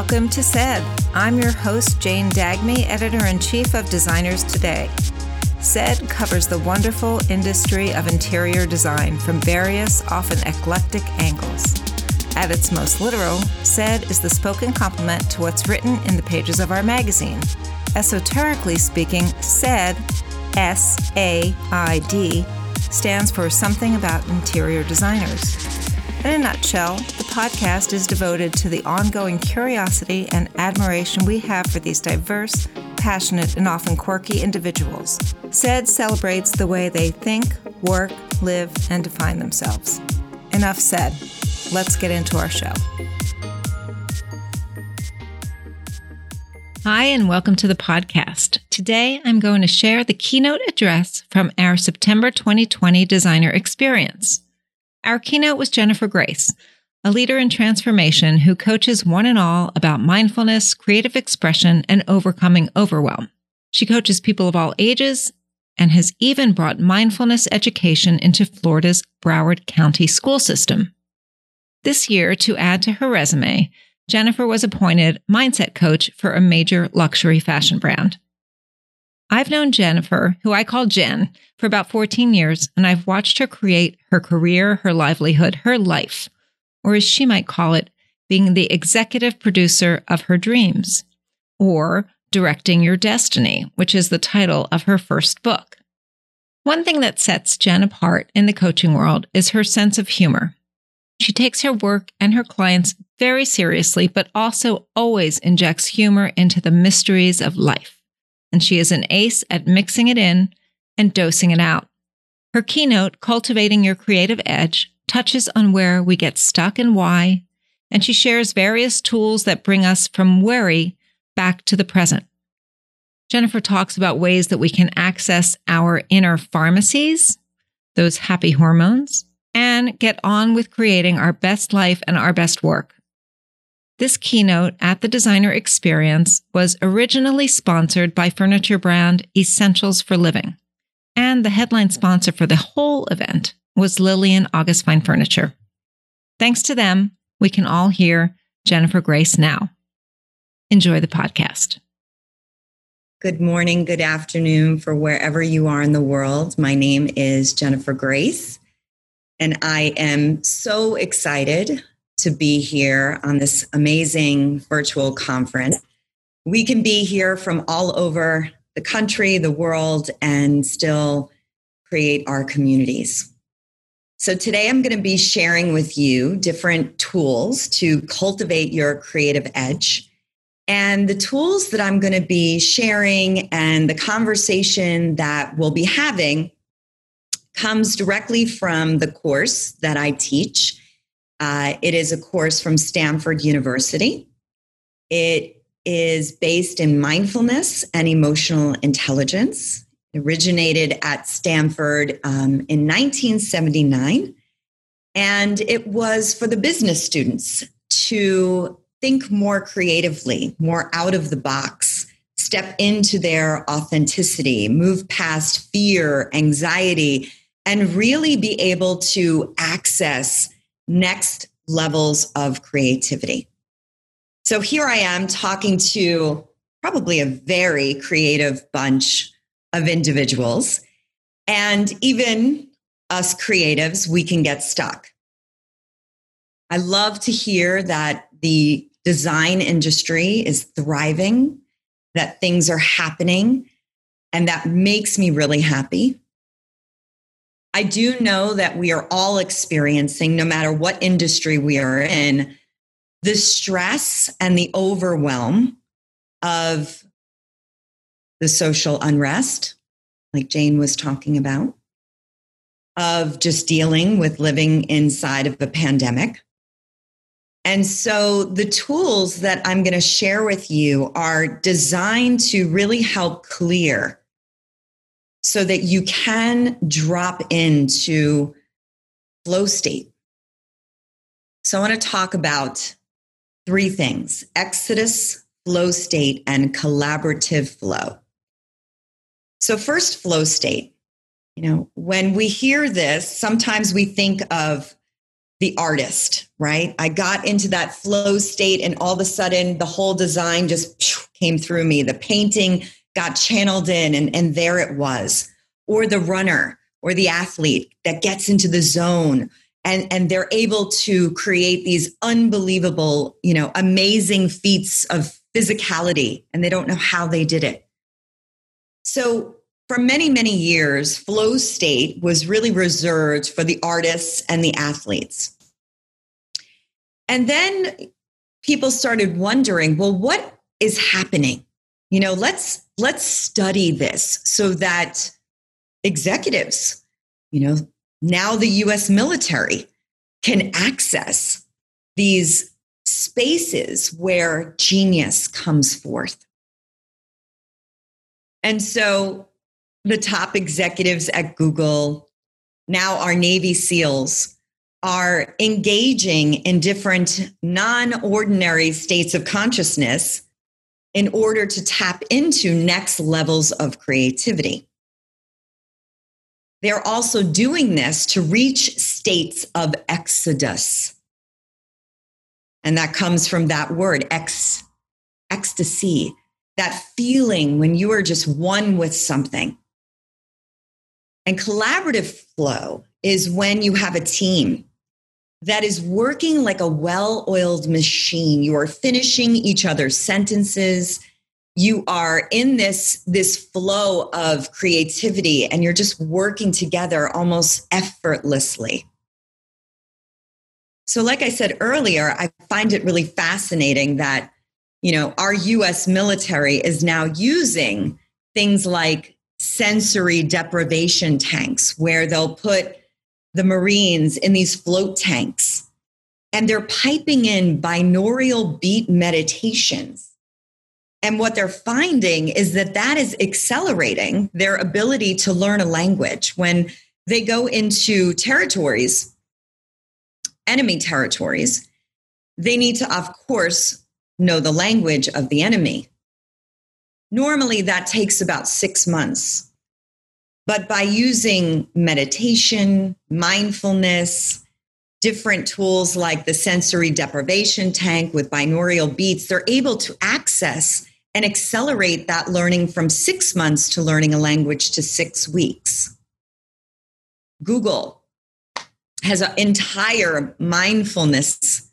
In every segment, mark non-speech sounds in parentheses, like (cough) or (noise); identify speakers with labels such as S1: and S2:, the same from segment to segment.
S1: welcome to SAID. I'm your host, Jane Dagmi, editor in chief of Designers Today. SAID covers the wonderful industry of interior design from various, often eclectic angles. At its most literal, SAID is the spoken complement to what's written in the pages of our magazine. Esoterically speaking, SAID, S A I D, stands for something about interior designers. In a nutshell, the podcast is devoted to the ongoing curiosity and admiration we have for these diverse, passionate, and often quirky individuals. SAID celebrates the way they think, work, live, and define themselves. Enough said. Let's get into our show. Hi, and welcome to the podcast. Today, I'm going to share the keynote address from our September 2020 designer experience. Our keynote was Jennifer Grace, a leader in transformation who coaches one and all about mindfulness, creative expression, and overcoming overwhelm. She coaches people of all ages and has even brought mindfulness education into Florida's Broward County school system. This year, to add to her resume, Jennifer was appointed mindset coach for a major luxury fashion brand. I've known Jennifer, who I call Jen, for about 14 years, and I've watched her create her career, her livelihood, her life, or as she might call it, being the executive producer of her dreams, or Directing Your Destiny, which is the title of her first book. One thing that sets Jen apart in the coaching world is her sense of humor. She takes her work and her clients very seriously, but also always injects humor into the mysteries of life and she is an ace at mixing it in and dosing it out. Her keynote, Cultivating Your Creative Edge, touches on where we get stuck and why, and she shares various tools that bring us from worry back to the present. Jennifer talks about ways that we can access our inner pharmacies, those happy hormones, and get on with creating our best life and our best work. This keynote at the designer experience was originally sponsored by furniture brand Essentials for Living. And the headline sponsor for the whole event was Lillian August Fine Furniture. Thanks to them, we can all hear Jennifer Grace now. Enjoy the podcast.
S2: Good morning, good afternoon for wherever you are in the world. My name is Jennifer Grace, and I am so excited to be here on this amazing virtual conference. We can be here from all over the country, the world, and still create our communities. So, today I'm going to be sharing with you different tools to cultivate your creative edge. And the tools that I'm going to be sharing and the conversation that we'll be having comes directly from the course that I teach uh, it is a course from Stanford University. It is based in mindfulness and emotional intelligence. It originated at Stanford um, in 1979. And it was for the business students to think more creatively, more out of the box, step into their authenticity, move past fear, anxiety, and really be able to access next levels of creativity. So here I am talking to probably a very creative bunch of individuals. And even us creatives, we can get stuck. I love to hear that the design industry is thriving, that things are happening, and that makes me really happy. I do know that we are all experiencing, no matter what industry we are in, the stress and the overwhelm of the social unrest, like Jane was talking about, of just dealing with living inside of a pandemic. And so the tools that I'm going to share with you are designed to really help clear so that you can drop into flow state. So, I want to talk about three things ecstasis, flow state, and collaborative flow. So, first, flow state. You know, when we hear this, sometimes we think of the artist, right? I got into that flow state and all of a sudden the whole design just came through me. The painting got channeled in and, and there it was. Or the runner or the athlete that gets into the zone and, and they're able to create these unbelievable, you know, amazing feats of physicality and they don't know how they did it. So for many, many years, flow state was really reserved for the artists and the athletes. And then people started wondering, well, what is happening? You know, let's let's study this so that executives, you know, now the US military can access these spaces where genius comes forth. And so the top executives at Google, now our Navy SEALs, are engaging in different non ordinary states of consciousness in order to tap into next levels of creativity. They're also doing this to reach states of ecstasis. And that comes from that word, ex, ecstasy, that feeling when you are just one with something. And collaborative flow is when you have a team that is working like a well oiled machine. You are finishing each other's sentences. You are in this, this flow of creativity and you're just working together almost effortlessly. So, like I said earlier, I find it really fascinating that, you know, our US military is now using things like sensory deprivation tanks where they'll put the Marines in these float tanks and they're piping in binaural beat meditations. And what they're finding is that that is accelerating their ability to learn a language when they go into territories, enemy territories. They need to, of course, know the language of the enemy. Normally, that takes about six months. But by using meditation, mindfulness, different tools like the sensory deprivation tank with binaural beats, they're able to access and accelerate that learning from six months to learning a language to six weeks. Google has an entire mindfulness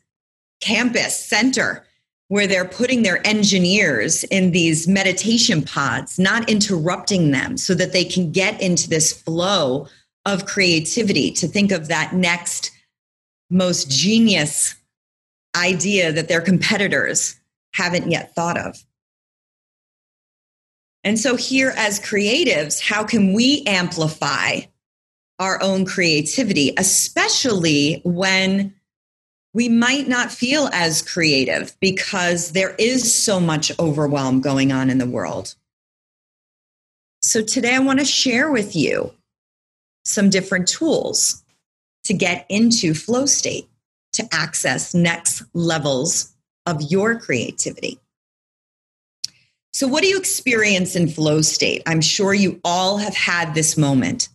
S2: campus center where they're putting their engineers in these meditation pods, not interrupting them so that they can get into this flow of creativity to think of that next most genius idea that their competitors haven't yet thought of. And so, here as creatives, how can we amplify our own creativity, especially when we might not feel as creative because there is so much overwhelm going on in the world. So, today I want to share with you some different tools to get into flow state to access next levels of your creativity. So, what do you experience in flow state? I'm sure you all have had this moment,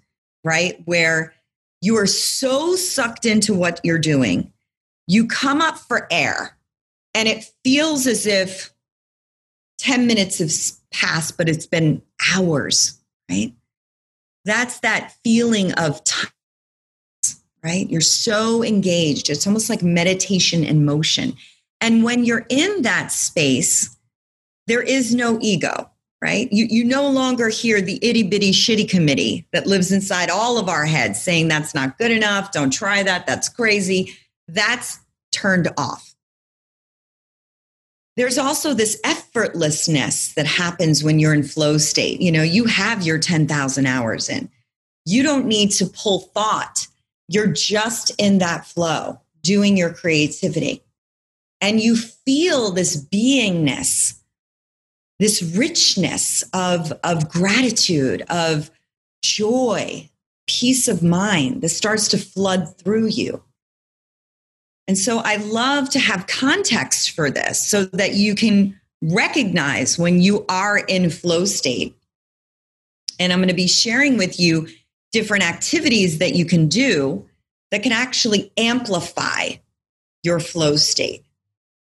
S2: right? Where you are so sucked into what you're doing you come up for air and it feels as if 10 minutes have passed, but it's been hours, right? That's that feeling of time, right? You're so engaged. It's almost like meditation in motion. And when you're in that space, there is no ego, right? You, you no longer hear the itty bitty shitty committee that lives inside all of our heads saying that's not good enough, don't try that, that's crazy that's turned off. There's also this effortlessness that happens when you're in flow state. You know, you have your 10,000 hours in. You don't need to pull thought. You're just in that flow, doing your creativity. And you feel this beingness, this richness of, of gratitude, of joy, peace of mind that starts to flood through you. And so I love to have context for this so that you can recognize when you are in flow state. And I'm going to be sharing with you different activities that you can do that can actually amplify your flow state.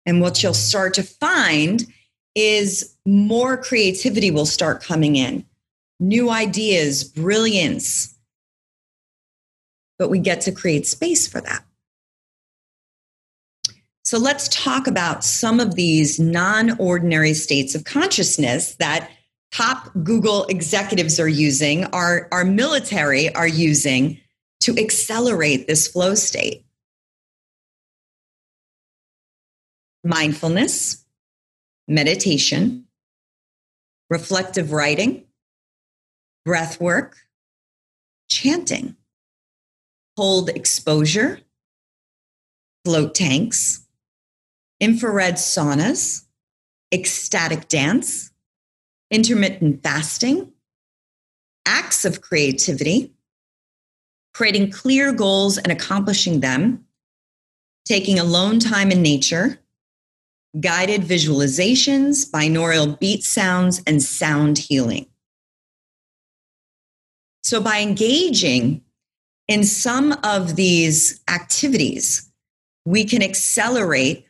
S2: And what you'll start to find is more creativity will start coming in, new ideas, brilliance. But we get to create space for that. So let's talk about some of these non ordinary states of consciousness that top Google executives are using, our, our military are using to accelerate this flow state. Mindfulness, meditation, reflective writing, breath work, chanting, cold exposure, float tanks, infrared saunas, ecstatic dance, intermittent fasting, acts of creativity, creating clear goals and accomplishing them, taking alone time in nature, guided visualizations, binaural beat sounds, and sound healing. So, by engaging in some of these activities, we can accelerate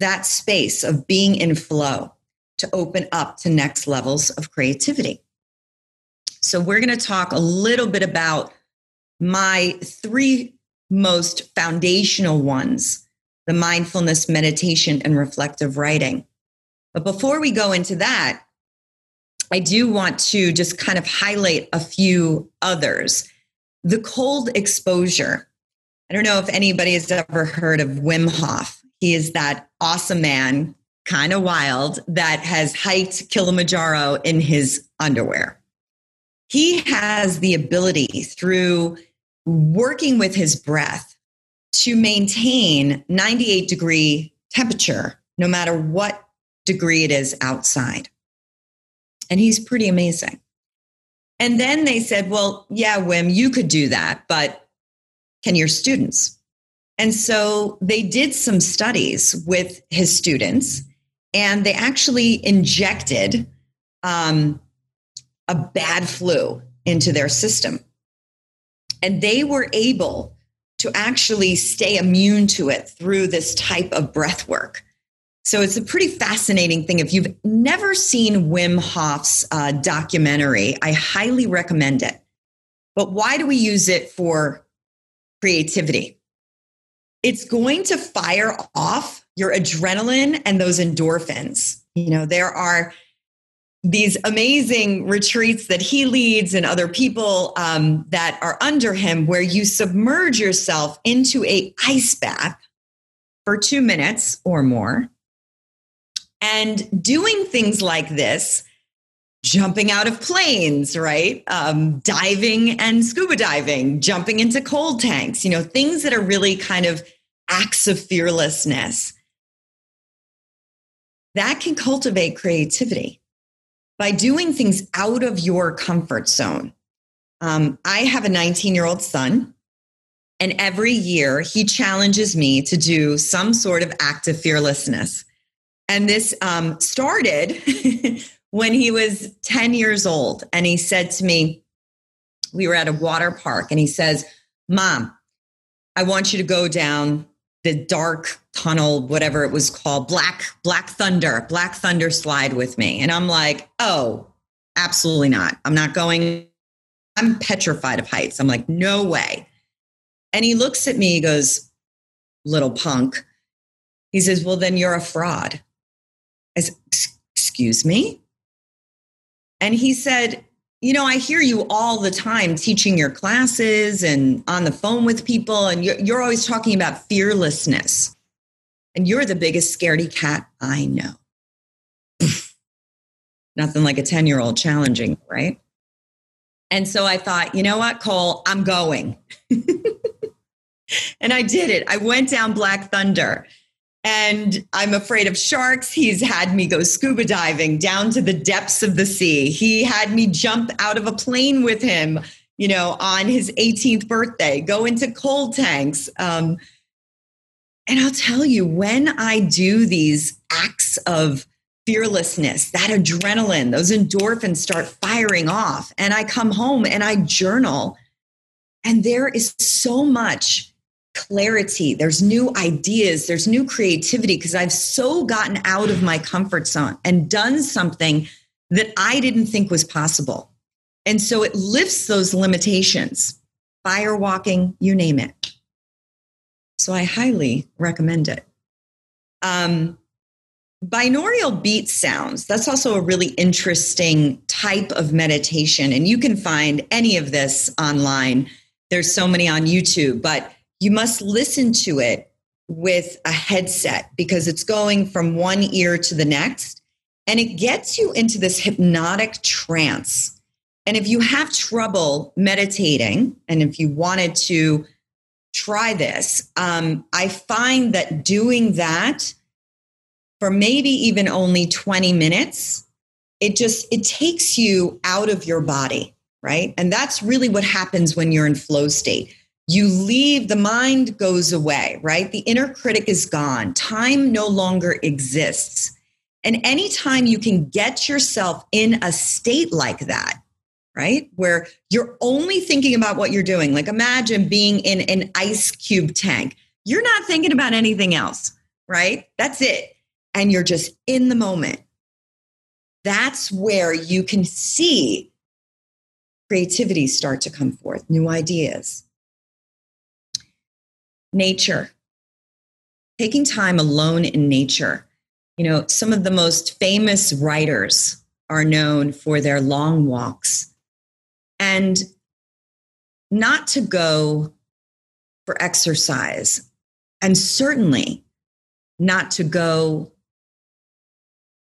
S2: that space of being in flow to open up to next levels of creativity. So, we're going to talk a little bit about my three most foundational ones the mindfulness, meditation, and reflective writing. But before we go into that, I do want to just kind of highlight a few others. The cold exposure. I don't know if anybody has ever heard of Wim Hof. He is that awesome man, kind of wild, that has hiked Kilimanjaro in his underwear. He has the ability through working with his breath to maintain 98 degree temperature, no matter what degree it is outside. And he's pretty amazing. And then they said, well, yeah, Wim, you could do that, but can your students? And so they did some studies with his students, and they actually injected um, a bad flu into their system. And they were able to actually stay immune to it through this type of breath work. So it's a pretty fascinating thing. If you've never seen Wim Hof's uh, documentary, I highly recommend it. But why do we use it for creativity? It's going to fire off your adrenaline and those endorphins. You know, there are these amazing retreats that he leads and other people um, that are under him where you submerge yourself into a ice bath for two minutes or more and doing things like this jumping out of planes right um, diving and scuba diving jumping into cold tanks you know things that are really kind of acts of fearlessness. That can cultivate creativity by doing things out of your comfort zone. Um, I have a 19 year old son, and every year he challenges me to do some sort of act of fearlessness. And this um, started (laughs) when he was 10 years old. And he said to me, We were at a water park, and he says, Mom, I want you to go down the dark tunnel, whatever it was called, Black Black Thunder, Black Thunder slide with me. And I'm like, oh, absolutely not. I'm not going. I'm petrified of heights. I'm like, no way. And he looks at me, he goes, little punk. He says, well, then you're a fraud. I said, excuse me? And he said, you know, I hear you all the time teaching your classes and on the phone with people, and you're, you're always talking about fearlessness. And you're the biggest scaredy cat I know. (laughs) Nothing like a 10 year old challenging, right? And so I thought, you know what, Cole, I'm going. (laughs) and I did it. I went down Black Thunder and I'm afraid of sharks. He's had me go scuba diving down to the depths of the sea. He had me jump out of a plane with him, you know, on his 18th birthday, go into cold tanks. Um, and I'll tell you, when I do these acts of fearlessness, that adrenaline, those endorphins start firing off. And I come home and I journal And there is so much clarity. There's new ideas, there's new creativity because I've so gotten out of my comfort zone and done something that I didn't think was possible. And so it lifts those limitations, fire walking, you name it. So I highly recommend it. Um, binaural beat sounds, that's also a really interesting type of meditation. And you can find any of this online. There's so many on YouTube, but you must listen to it with a headset because it's going from one ear to the next and it gets you into this hypnotic trance. And if you have trouble meditating and if you wanted to try this, um, I find that doing that for maybe even only 20 minutes, it just it takes you out of your body, right? And that's really what happens when you're in flow state you leave, the mind goes away, right? The inner critic is gone. Time no longer exists. And anytime you can get yourself in a state like that, right? Where you're only thinking about what you're doing. Like imagine being in an ice cube tank. You're not thinking about anything else, right? That's it. And you're just in the moment. That's where you can see creativity start to come forth, new ideas nature, taking time alone in nature. You know, some of the most famous writers are known for their long walks. And not to go for exercise, and certainly not to go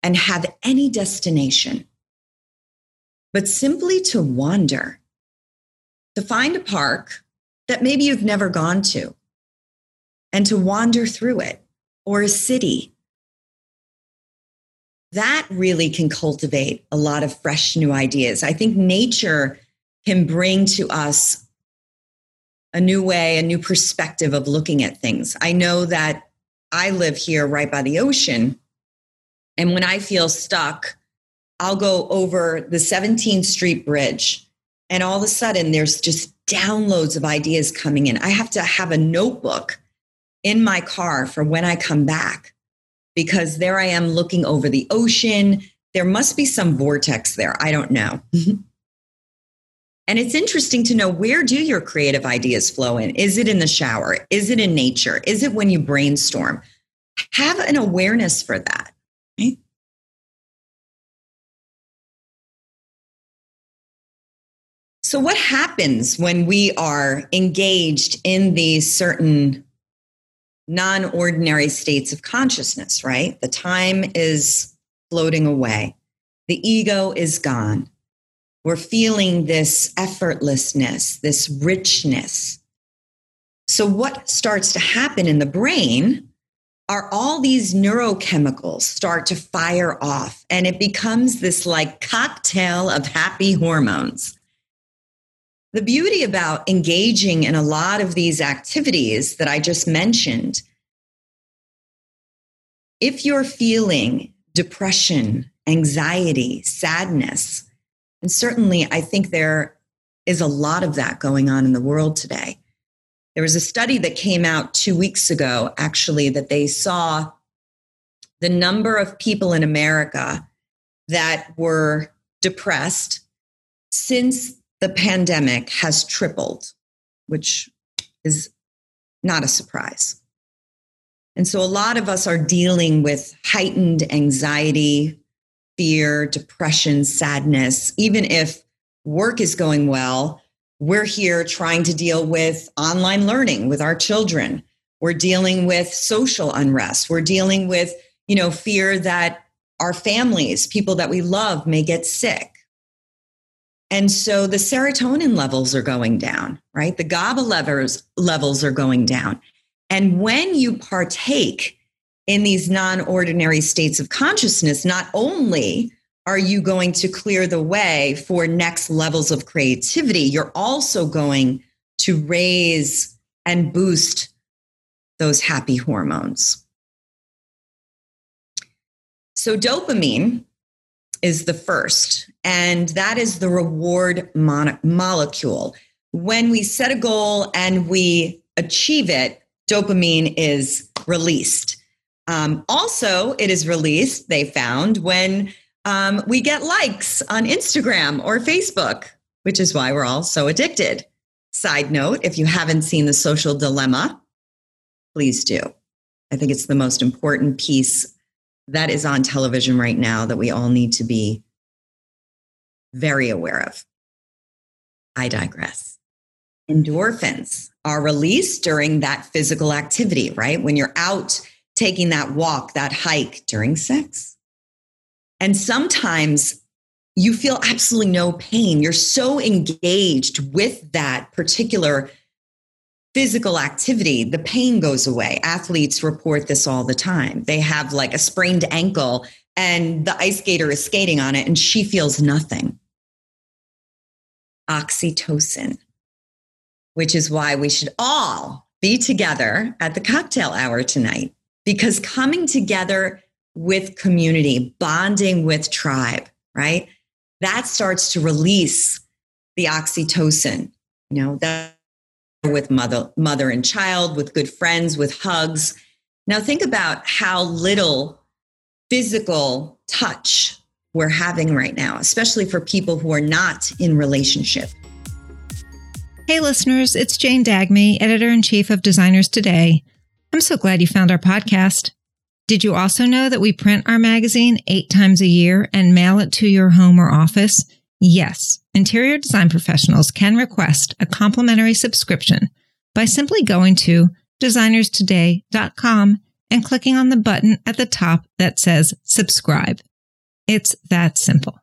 S2: and have any destination, but simply to wander, to find a park that maybe you've never gone to, and to wander through it or a city. That really can cultivate a lot of fresh new ideas. I think nature can bring to us a new way, a new perspective of looking at things. I know that I live here right by the ocean. And when I feel stuck, I'll go over the 17th Street Bridge. And all of a sudden, there's just downloads of ideas coming in. I have to have a notebook in my car for when I come back because there I am looking over the ocean. There must be some vortex there. I don't know. (laughs) and it's interesting to know where do your creative ideas flow in? Is it in the shower? Is it in nature? Is it when you brainstorm? Have an awareness for that. So, what happens when we are engaged in these certain non ordinary states of consciousness, right? The time is floating away, the ego is gone. We're feeling this effortlessness, this richness. So, what starts to happen in the brain are all these neurochemicals start to fire off, and it becomes this like cocktail of happy hormones. The beauty about engaging in a lot of these activities that I just mentioned, if you're feeling depression, anxiety, sadness, and certainly I think there is a lot of that going on in the world today. There was a study that came out two weeks ago, actually, that they saw the number of people in America that were depressed since the pandemic has tripled, which is not a surprise. And so a lot of us are dealing with heightened anxiety, fear, depression, sadness. Even if work is going well, we're here trying to deal with online learning with our children. We're dealing with social unrest. We're dealing with, you know, fear that our families, people that we love may get sick. And so the serotonin levels are going down, right? The GABA levels, levels are going down. And when you partake in these non ordinary states of consciousness, not only are you going to clear the way for next levels of creativity, you're also going to raise and boost those happy hormones. So, dopamine is the first, and that is the reward mon- molecule. when we set a goal and we achieve it, dopamine is released. Um, also, it is released, they found, when um, we get likes on Instagram or Facebook, which is why we're all so addicted. Side note if you haven't seen The Social Dilemma, please do. I think it's the most important piece that is on television right now that we all need to be very aware of. I digress. Endorphins are released during that physical activity, right? When you're out taking that walk, that hike during sex. And sometimes you feel absolutely no pain. You're so engaged with that particular physical activity, the pain goes away. Athletes report this all the time. They have like a sprained ankle and the ice skater is skating on it and she feels nothing. Oxytocin, which is why we should all be together at the cocktail hour tonight because coming together with community, bonding with tribe, right? That starts to release the oxytocin. You know, that with mother, mother and child, with good friends, with hugs. Now, think about how little physical touch we're having right now, especially for people who are not in relationship.
S1: Hey, listeners, it's Jane Dagmi, editor in chief of Designers Today. I'm so glad you found our podcast. Did you also know that we print our magazine eight times a year and mail it to your home or office? Yes, interior design professionals can request a complimentary subscription by simply going to designerstoday.com and clicking on the button at the top that says subscribe. It's that simple.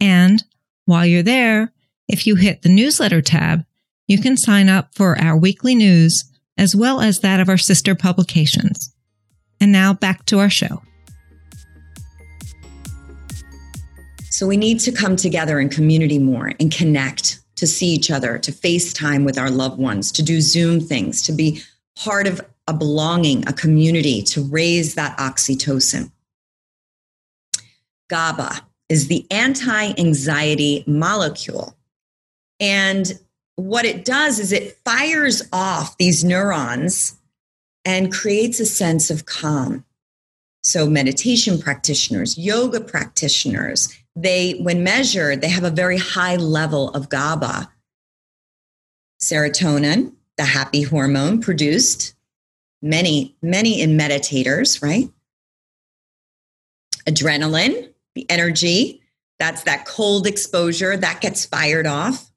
S1: And while you're there, if you hit the newsletter tab, you can sign up for our weekly news as well as that of our sister publications. And now back to our show.
S2: So we need to come together in community more and connect to see each other, to FaceTime with our loved ones, to do Zoom things, to be part of a belonging, a community, to raise that oxytocin. GABA is the anti anxiety molecule. And what it does is it fires off these neurons and creates a sense of calm. So, meditation practitioners, yoga practitioners, they, when measured, they have a very high level of GABA. Serotonin, the happy hormone produced, many, many in meditators, right? Adrenaline, the energy, that's that cold exposure that gets fired off.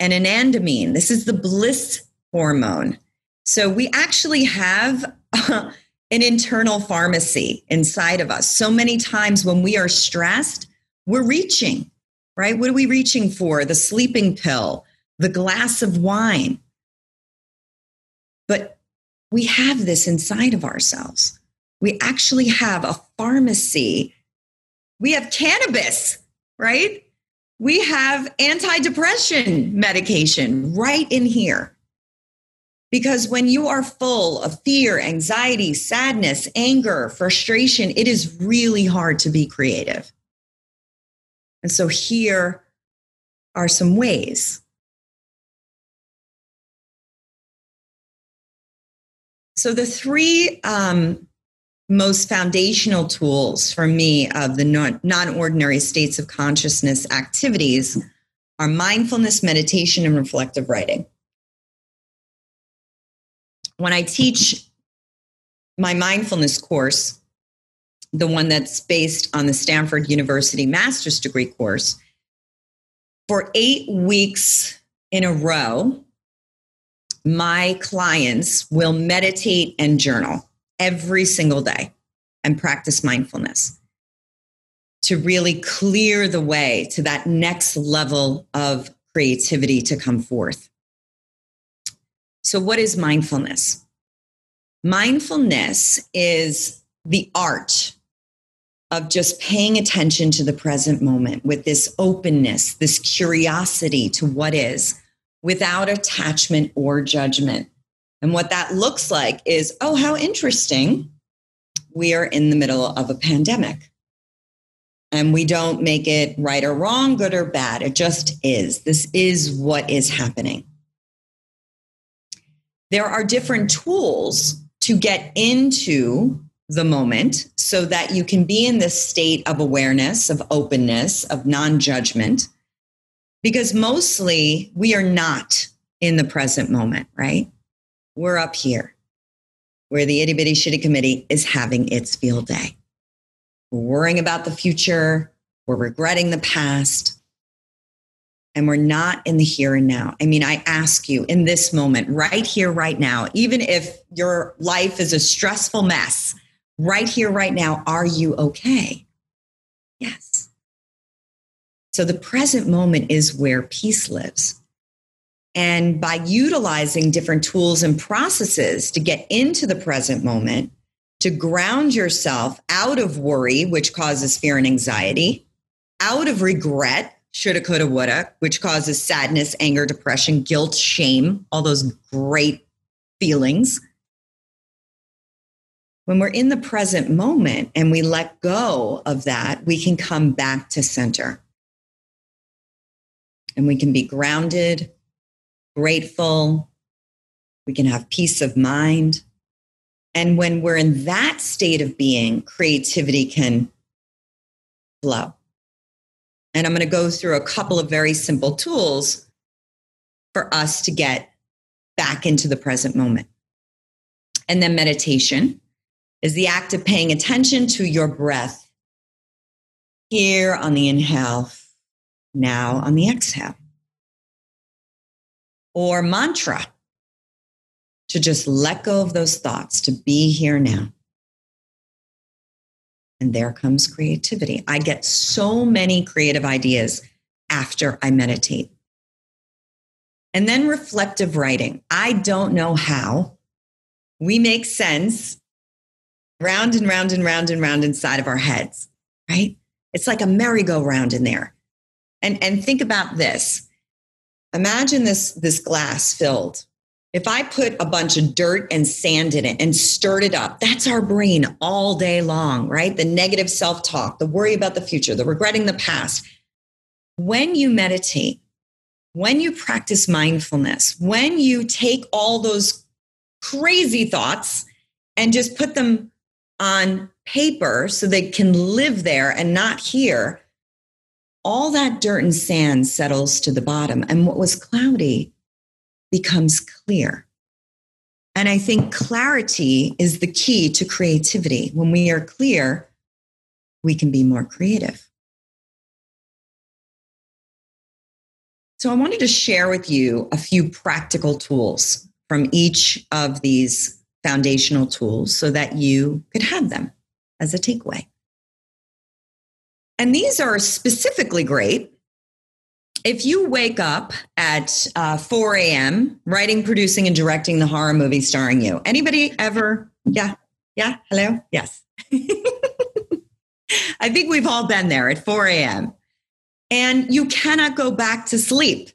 S2: And anandamide, this is the bliss hormone. So we actually have (laughs) an internal pharmacy inside of us. So many times when we are stressed, we're reaching, right? What are we reaching for? The sleeping pill, the glass of wine. But we have this inside of ourselves. We actually have a pharmacy. We have cannabis, right? We have antidepressant medication right in here. Because when you are full of fear, anxiety, sadness, anger, frustration, it is really hard to be creative. And so here are some ways. So the three um, most foundational tools for me of the non ordinary states of consciousness activities are mindfulness, meditation, and reflective writing. When I teach my mindfulness course, the one that's based on the Stanford University master's degree course, for eight weeks in a row, my clients will meditate and journal every single day and practice mindfulness to really clear the way to that next level of creativity to come forth. So, what is mindfulness? Mindfulness is the art of just paying attention to the present moment with this openness, this curiosity to what is without attachment or judgment. And what that looks like is oh, how interesting. We are in the middle of a pandemic. And we don't make it right or wrong, good or bad. It just is. This is what is happening. There are different tools to get into the moment so that you can be in this state of awareness, of openness, of non judgment. Because mostly we are not in the present moment, right? We're up here where the itty bitty shitty committee is having its field day. We're worrying about the future, we're regretting the past, and we're not in the here and now. I mean, I ask you in this moment, right here, right now, even if your life is a stressful mess, right here, right now, are you okay? Yes. So the present moment is where peace lives. And by utilizing different tools and processes to get into the present moment, to ground yourself out of worry, which causes fear and anxiety, out of regret, shoulda, coulda, woulda, which causes sadness, anger, depression, guilt, shame, all those great feelings. When we're in the present moment and we let go of that, we can come back to center. And we can be grounded, grateful. We can have peace of mind. And when we're in that state of being, creativity can flow. And I'm going to go through a couple of very simple tools for us to get back into the present moment. And then meditation is the act of paying attention to your breath here on the inhale, now on the exhale or mantra to just let go of those thoughts, to be here now. And there comes creativity. I get so many creative ideas after I meditate. And then reflective writing. I don't know how we make sense round and round and round and round inside of our heads, right? It's like a merry-go-round in there. And, and think about this imagine this this glass filled if i put a bunch of dirt and sand in it and stirred it up that's our brain all day long right? The negative self-talk the worry about the future the regretting the past. When you meditate when you practice mindfulness when you take all those crazy thoughts and just put them on paper so they can live there and not here all that dirt and sand settles to the bottom, and what was cloudy becomes clear. And I think clarity is the key to creativity. When we are clear, we can be more creative. So, I wanted to share with you a few practical tools from each of these foundational tools so that you could have them as a takeaway. And these are specifically great if you wake up at uh, 4 a.m. writing, producing, and directing the horror movie starring you. Anybody ever? Yeah. Yeah. Hello. Yes. (laughs) I think we've all been there at 4 a.m. And you cannot go back to sleep.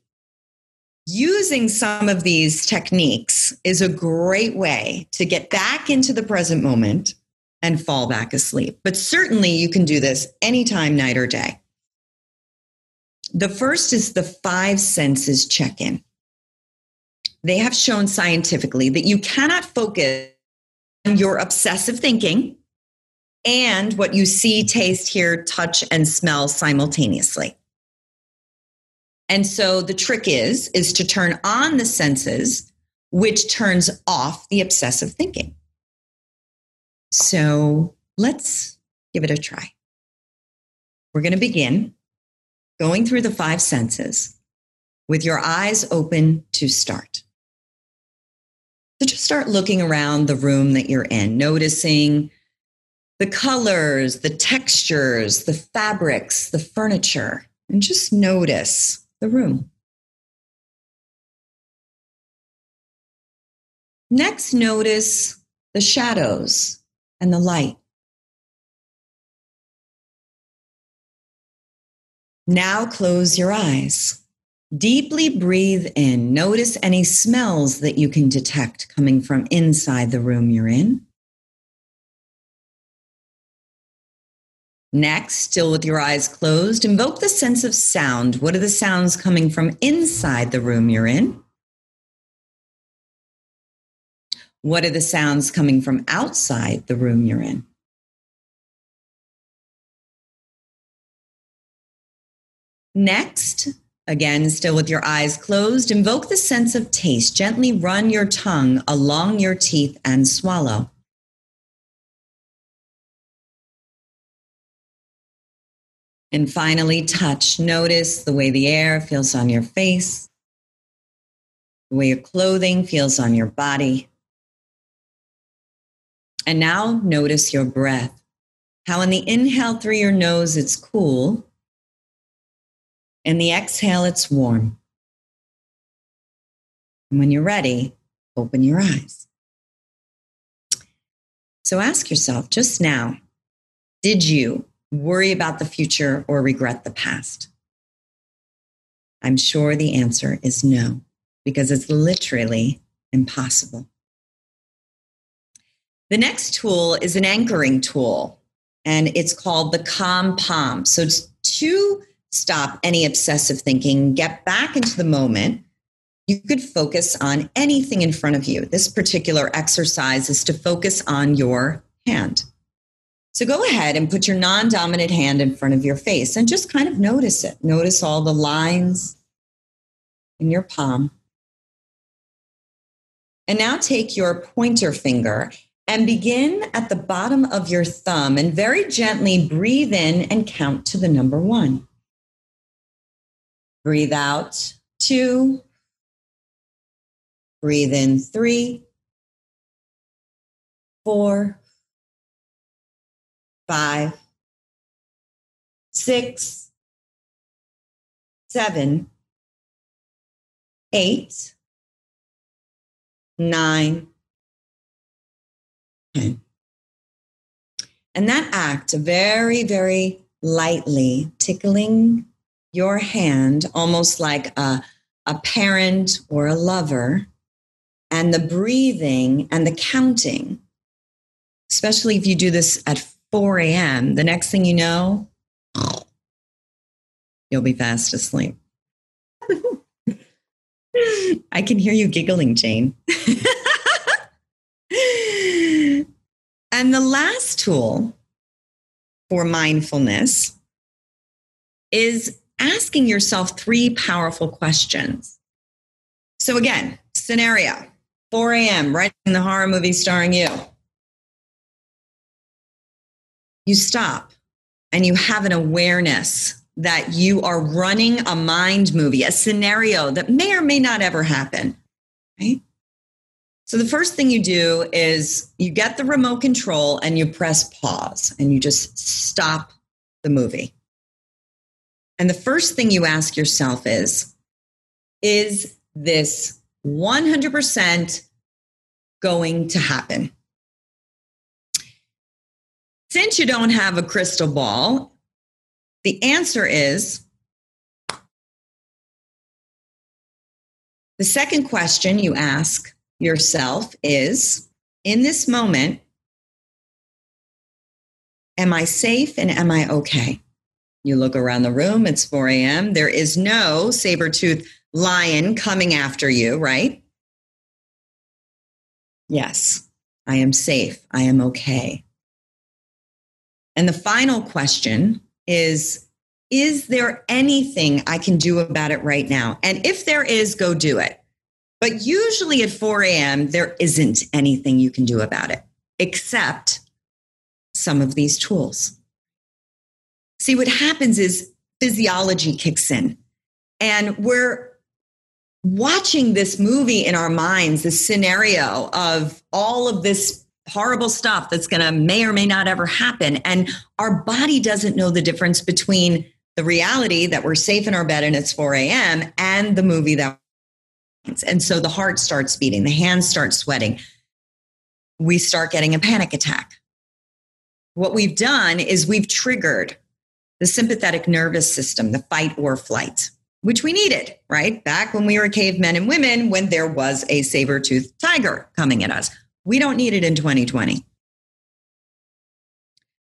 S2: Using some of these techniques is a great way to get back into the present moment and fall back asleep. But certainly you can do this anytime, night or day. The first is the five senses check in. They have shown scientifically that you cannot focus on your obsessive thinking and what you see, taste, hear, touch, and smell simultaneously. And so the trick is is to turn on the senses which turns off the obsessive thinking. So let's give it a try. We're going to begin going through the five senses with your eyes open to start. So just start looking around the room that you're in, noticing the colors, the textures, the fabrics, the furniture, and just notice the room. Next, notice the shadows and the light. Now close your eyes. Deeply breathe in. Notice any smells that you can detect coming from inside the room you're in. Next, still with your eyes closed, invoke the sense of sound. What are the sounds coming from inside the room you're in? What are the sounds coming from outside the room you're in? Next, again, still with your eyes closed, invoke the sense of taste. Gently run your tongue along your teeth and swallow. And finally, touch. Notice the way the air feels on your face, the way your clothing feels on your body. And now notice your breath. How in the inhale through your nose, it's cool. In the exhale, it's warm. And when you're ready, open your eyes. So ask yourself just now did you worry about the future, or regret the past? I'm sure the answer is no, because it's literally impossible. The next tool is an anchoring tool, and it's called the Calm Palm. So, it's to stop any obsessive thinking, get back into the moment, you could focus on anything in front of you. This particular exercise is to focus on your hand. So go ahead and put your non dominant hand in front of your face and just kind of notice it. Notice all the lines in your palm. And now take your pointer finger and begin at the bottom of your thumb and very gently breathe in and count to the number one. Breathe out. Two. Breathe in. Three, four, five, six, seven, eight, nine. And that act, very, very lightly tickling your hand, almost like a, a parent or a lover, and the breathing and the counting, especially if you do this at 4 a.m., the next thing you know, you'll be fast asleep. (laughs) I can hear you giggling, Jane. (laughs) and the last tool for mindfulness is asking yourself three powerful questions. So, again, scenario 4 a.m., in the horror movie starring you you stop and you have an awareness that you are running a mind movie, a scenario that may or may not ever happen, right? So the first thing you do is you get the remote control and you press pause and you just stop the movie. And the first thing you ask yourself is Is this 100% going to happen? Since you don't have a crystal ball, the answer is the second question you ask yourself is in this moment, am I safe and am I okay? You look around the room, it's 4 a.m. There is no saber tooth lion coming after you, right? Yes, I am safe. I am okay. And the final question is Is there anything I can do about it right now? And if there is, go do it. But usually at 4 a.m., there isn't anything you can do about it except some of these tools. See, what happens is physiology kicks in, and we're watching this movie in our minds, this scenario of all of this horrible stuff that's going to may or may not ever happen. And our body doesn't know the difference between the reality that we're safe in our bed and it's 4 a.m. and the movie that. And so the heart starts beating, the hands start sweating. We start getting a panic attack. What we've done is we've triggered the sympathetic nervous system, the fight or flight, which we needed, right? Back when we were cavemen and women, when there was a saber toothed tiger coming at us we don't need it in 2020.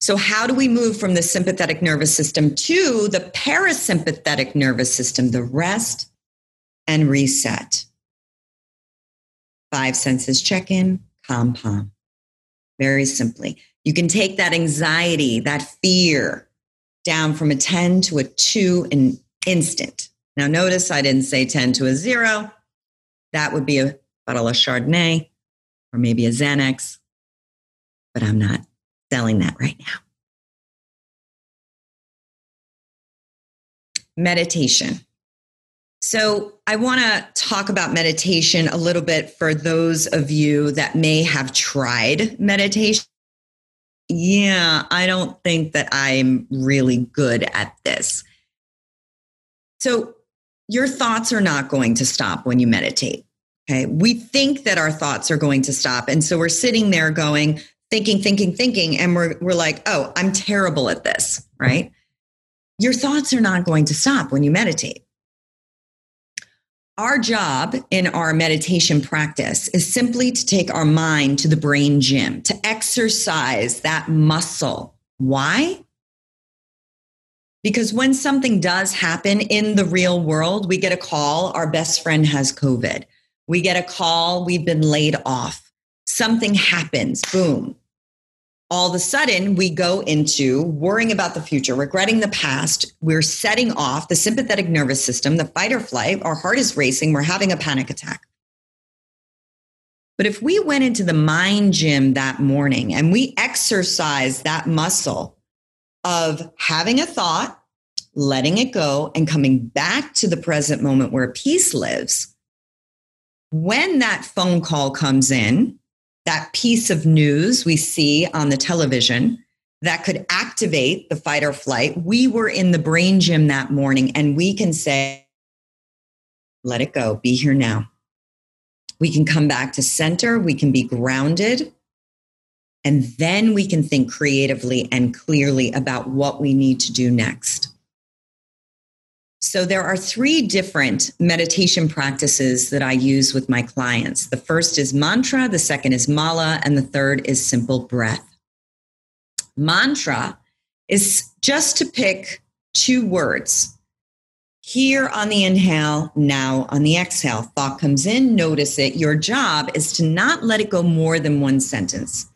S2: So, how do we move from the sympathetic nervous system to the parasympathetic nervous system, the rest and reset? Five senses check in, calm palm. Very simply. You can take that anxiety, that fear down from a 10 to a two in instant. Now, notice I didn't say 10 to a zero. That would be a bottle of Chardonnay or maybe a Xanax, but I'm not selling that right now. Meditation. So, I want to talk about meditation a little bit for those of you that may have tried meditation. Yeah, I don't think that I'm really good at this. So, your thoughts are not going to stop when you meditate. Okay. We think that our thoughts are going to stop. And so we're sitting there going, thinking, thinking, thinking, and we're, we're like, oh, I'm terrible at this, right? Your thoughts are not going to stop when you meditate. Our job in our meditation practice is simply to take our mind to the brain gym, to exercise that muscle. Why? Because when something does happen in the real world, we get a call, our best friend has COVID. We get a call, we've been laid off. Something happens, boom. All of a sudden, we go into worrying about the future, regretting the past. We're setting off the sympathetic nervous system, the fight or flight. Our heart is racing. We're having a panic attack. But if we went into the mind gym that morning and we exercised that muscle of having a thought, letting it go, and coming back to the present moment where peace lives, when that phone call comes in, that piece of news we see on the television that could activate the fight or flight, we were in the brain gym that morning and we can say, let it go, be here now. We can come back to center, we can be grounded, and then we can think creatively and clearly about what we need to do next. So there are three different meditation practices that I use with my clients. The first is mantra, the second is mala, and the third is simple breath. Mantra is just to pick two words. Here on the inhale, now on the exhale. Thought comes in, notice it. Your job is to not let it go more than one sentence.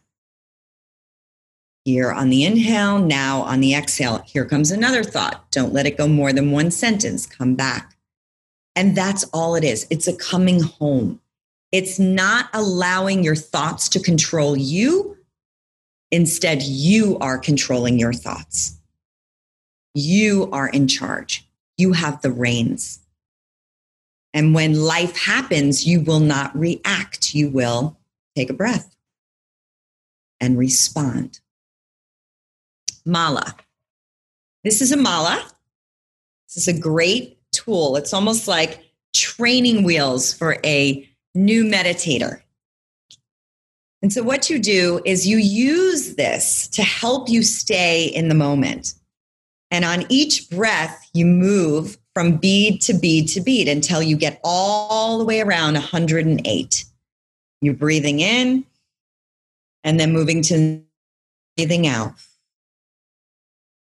S2: Here on the inhale, now on the exhale. Here comes another thought. Don't let it go more than one sentence. Come back. And that's all it is. It's a coming home. It's not allowing your thoughts to control you. Instead, you are controlling your thoughts. You are in charge. You have the reins. And when life happens, you will not react. You will take a breath and respond mala. This is a mala. This is a great tool. It's almost like training wheels for a new meditator. And so, what you do is you use this to help you stay in the moment. And on each breath, you move from bead to bead to bead until you get all the way around 108. You're breathing in and then moving to breathing out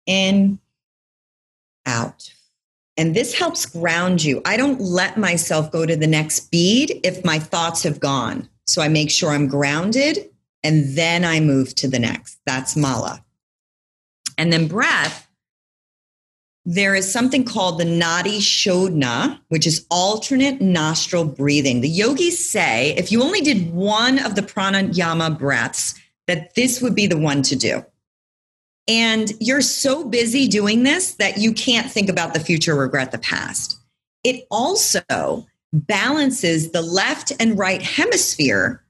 S2: in, out. And this helps ground you. I don't let myself go to the next bead if my thoughts have gone. So I make sure I'm grounded and then I move to the next. That's mala. And then breath, there is something called the Nadi Shodhana, which is alternate nostril breathing. The yogis say if you only did one of the pranayama breaths, that this would be the one to do. And you're so busy doing this that you can't think about the future, regret the past. It also balances the left and right hemisphere,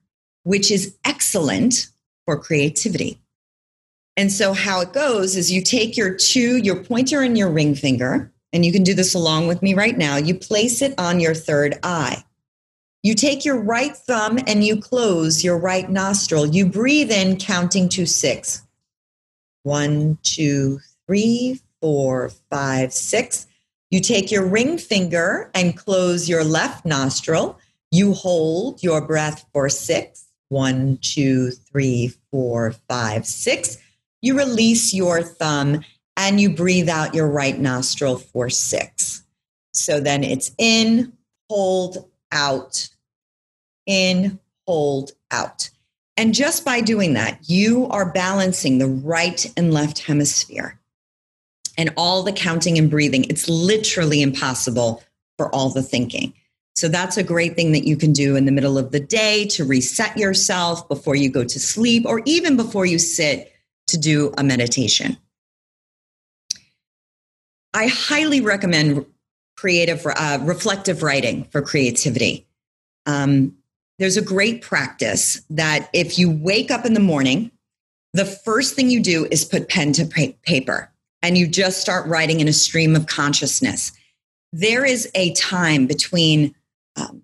S2: which is excellent for creativity. And so, how it goes is you take your two, your pointer and your ring finger, and you can do this along with me right now. You place it on your third eye. You take your right thumb and you close your right nostril. You breathe in, counting to six. One, two, three, four, five, six. You take your ring finger and close your left nostril. You hold your breath for six. One, two, three, four, five, six. you release your thumb and you breathe out your right nostril for six. So then it's in, hold, out, in, hold, out. And just by doing that, you are balancing the right and left hemisphere and all the counting and breathing. It's literally impossible for all the thinking. So that's a great thing that you can do in the middle of the day to reset yourself before you go to sleep or even before you sit to do a meditation. I highly recommend creative, uh, reflective writing for creativity. Um, there's a great practice that if you wake up in the morning, the first thing you do is put pen to paper and you just start writing in a stream of consciousness. There is a time between um,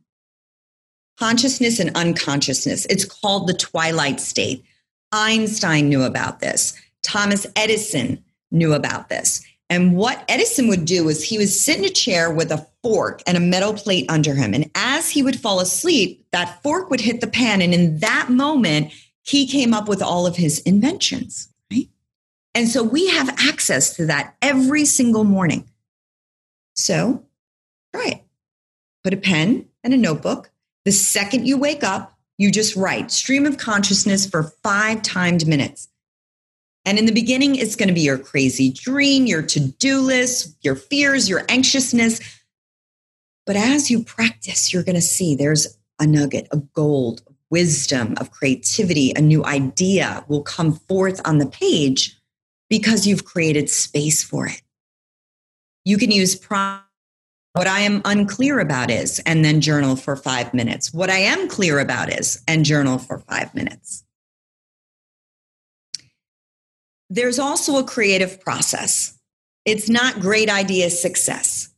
S2: consciousness and unconsciousness. It's called the twilight state. Einstein knew about this. Thomas Edison knew about this. And what Edison would do is he would sit in a chair with a fork and a metal plate under him. And as he would fall asleep, that fork would hit the pan. And in that moment, he came up with all of his inventions. Right? And so we have access to that every single morning. So try it. Put a pen and a notebook. The second you wake up, you just write stream of consciousness for five timed minutes. And in the beginning, it's going to be your crazy dream, your to do list, your fears, your anxiousness. But as you practice, you're going to see there's a nugget of gold, of wisdom, of creativity, a new idea will come forth on the page because you've created space for it. You can use prompt. What I am unclear about is, and then journal for five minutes. What I am clear about is, and journal for five minutes. There's also a creative process. It's not great idea success.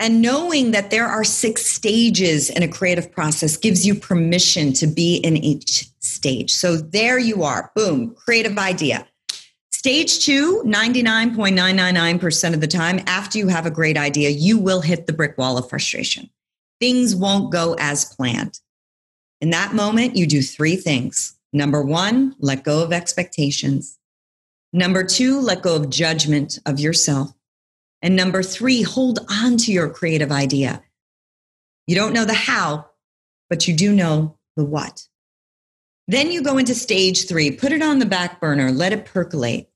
S2: And knowing that there are six stages in a creative process gives you permission to be in each stage. So there you are, boom, creative idea. Stage two, 99.999% of the time, after you have a great idea, you will hit the brick wall of frustration. Things won't go as planned. In that moment, you do three things. Number one, let go of expectations. Number two, let go of judgment of yourself. And number three, hold on to your creative idea. You don't know the how, but you do know the what. Then you go into stage three, put it on the back burner, let it percolate.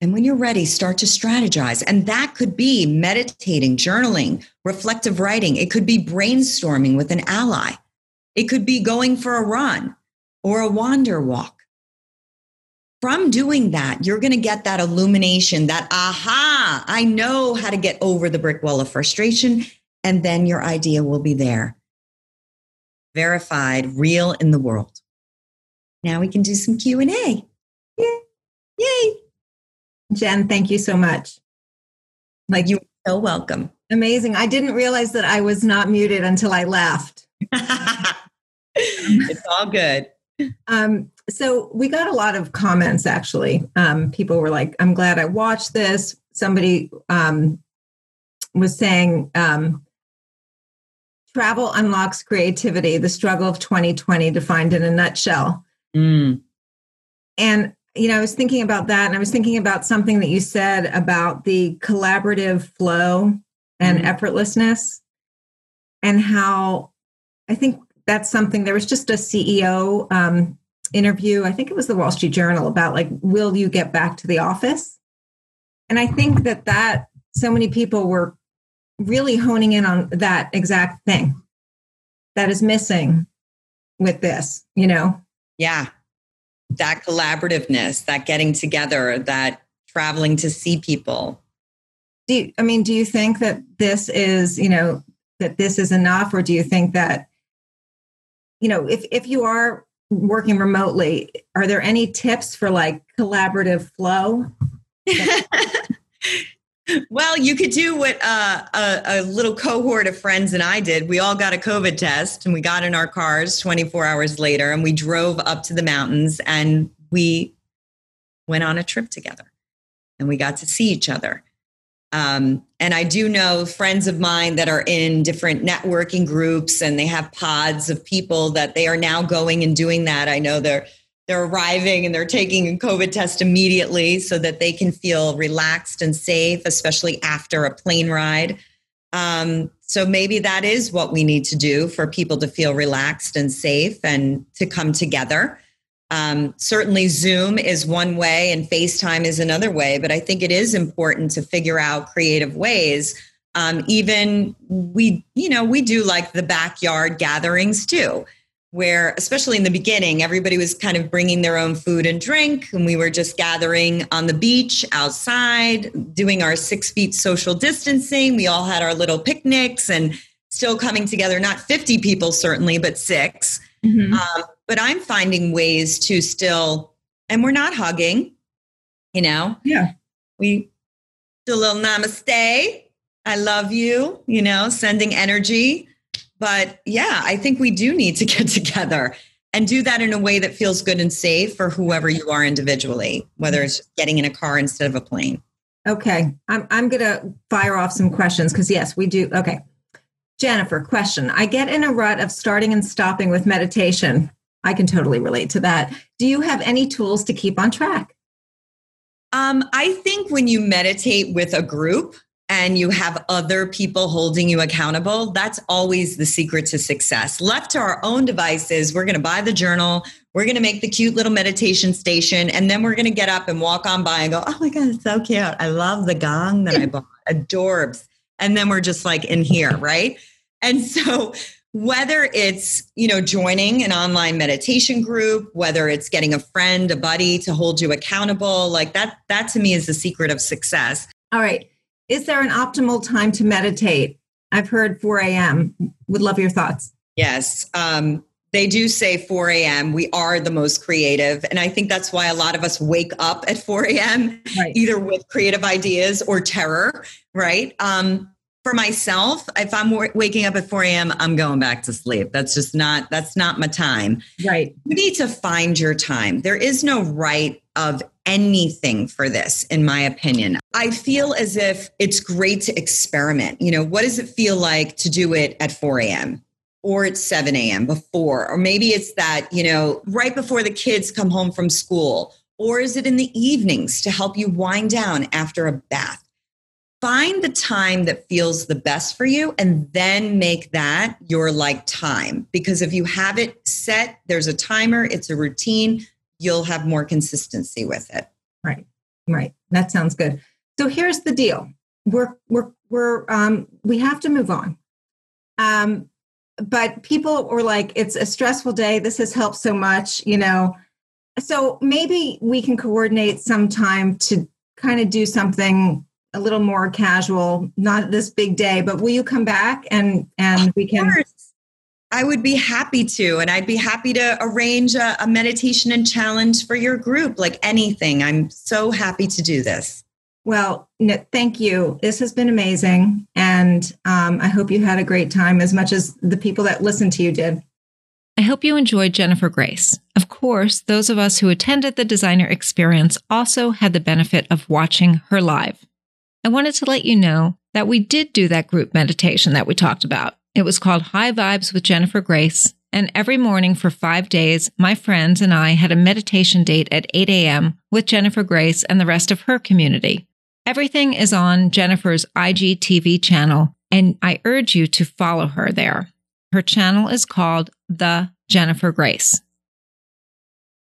S2: And when you're ready, start to strategize. And that could be meditating, journaling, reflective writing. It could be brainstorming with an ally. It could be going for a run or a wander walk from doing that, you're going to get that illumination, that aha, I know how to get over the brick wall of frustration. And then your idea will be there, verified, real in the world. Now we can do some Q&A. Yay. Yay.
S1: Jen, thank you so much.
S2: Like you're so welcome.
S1: Amazing. I didn't realize that I was not muted until I left. (laughs)
S2: it's all good.
S1: Um, so we got a lot of comments actually. Um, people were like, I'm glad I watched this. Somebody um, was saying, um, travel unlocks creativity, the struggle of 2020 defined in a nutshell. Mm. And, you know, I was thinking about that and I was thinking about something that you said about the collaborative flow and mm. effortlessness and how I think that's something there was just a ceo um, interview i think it was the wall street journal about like will you get back to the office? And i think that that so many people were really honing in on that exact thing. That is missing with this you know?
S2: Yeah. That collaborativeness that getting together that traveling to see people.
S1: Do you, i mean do you think that this is you know that this is enough or do you think that you know, if if you are working remotely, are there any tips for like collaborative flow? (laughs)
S2: well, you could do what uh, a, a, little cohort of friends and I did. We all got a COVID test and we got in our cars 24 hours later and we drove up to the mountains and we went on a trip together and we got to see each other. Um, and I do know friends of mine that are in different networking groups and they have pods of people that they are now going and doing that. I know they're they're arriving and they're taking a COVID test immediately so that they can feel relaxed and safe, especially after a plane ride. Um, so maybe that is what we need to do for people to feel relaxed and safe and to come together. Um, certainly, Zoom is one way and FaceTime is another way, but I think it is important to figure out creative ways. Um, even we, you know, we do like the backyard gatherings too where especially in the beginning everybody was kind of bringing their own food and drink and we were just gathering on the beach outside doing our six feet social distancing we all had our little picnics and still coming together not 50 people certainly but 6 mm-hmm. um, but i'm finding ways to still and we're not hugging you know
S1: yeah
S2: we do a little namaste i love you you know sending energy but yeah, I think we do need to (laughs) get together and do that in a way that feels good and safe for whoever you are individually, whether it's getting in a car instead of a plane.
S1: Okay. I'm, I'm going to fire off some questions because, yes, we do. Okay. Jennifer, question. I get in a rut of starting and stopping with meditation. I can totally relate to that. Do you have any tools to keep on track?
S2: Um, I think when you meditate with a group, and you have other people holding you accountable, that's always the secret to success. Left to our own devices, we're going to buy the journal, we're going to make the cute little meditation station, and then we're going to get up and walk on by and go, oh my God, it's so cute. I love the gong that I bought, adorbs. And then we're just like in here, right? And so, whether it's you know joining an online meditation group whether it's getting a friend a buddy to hold you accountable like that that to me is the secret of success
S1: all right is there an optimal time to meditate? I've heard 4 a.m. Would love your thoughts.
S2: Yes. Um, they do say 4 a.m. We are the most creative. And I think that's why a lot of us wake up at 4 a.m., right. either with creative ideas or terror, right? Um, for myself, if I'm waking up at 4 a.m., I'm going back to sleep. That's just not, that's not my time.
S1: Right.
S2: You need to find your time. There is no right of anything for this, in my opinion. I feel as if it's great to experiment. You know, what does it feel like to do it at 4 a.m.? Or at 7 a.m. before, or maybe it's that, you know, right before the kids come home from school, or is it in the evenings to help you wind down after a bath? Find the time that feels the best for you and then make that your like time. Because if you have it set, there's a timer, it's a routine, you'll have more consistency with it.
S1: Right. Right. That sounds good. So here's the deal. We're we're we're um we have to move on. Um but people were like it's a stressful day. This has helped so much, you know. So maybe we can coordinate some time to kind of do something a little more casual, not this big day, but will you come back and and we can
S2: I would be happy to. And I'd be happy to arrange a, a, meditation and challenge for your group, like anything. I'm so happy to do this.
S1: Well, no, thank you. This has been amazing. And um, I hope you had a great time as much as the people that listened to you did. I hope you enjoyed Jennifer Grace. Of course, those of us who attended the designer experience also had the benefit of watching her live. I wanted to let you know that we did do that group meditation that we talked about. It was called High Vibes with Jennifer Grace. And every morning for five days, my friends and I had a meditation date at 8 a.m. with Jennifer Grace and the rest of her community. Everything is on Jennifer's IGTV channel, and I urge you to follow her there. Her channel is called The Jennifer Grace.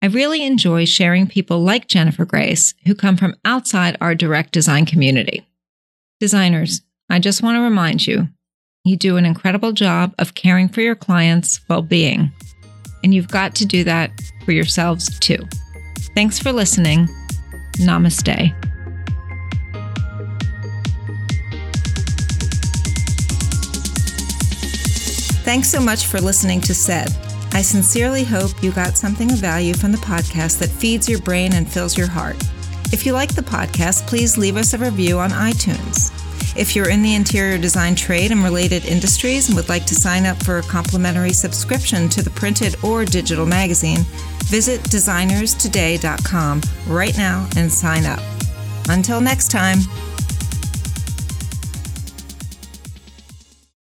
S1: I really enjoy sharing people like Jennifer Grace who come from outside our direct design community. Designers, I just want to remind you you do an incredible job of caring for your clients' well being, and you've got to do that for yourselves too. Thanks for listening. Namaste. Thanks so much for listening to Said. I sincerely hope you got something of value from the podcast that feeds your brain and fills your heart. If you like the podcast, please leave us a review on iTunes. If you're in the interior design trade and related industries and would like to sign up for a complimentary subscription to the printed or digital magazine, visit designerstoday.com right now and sign up. Until next time.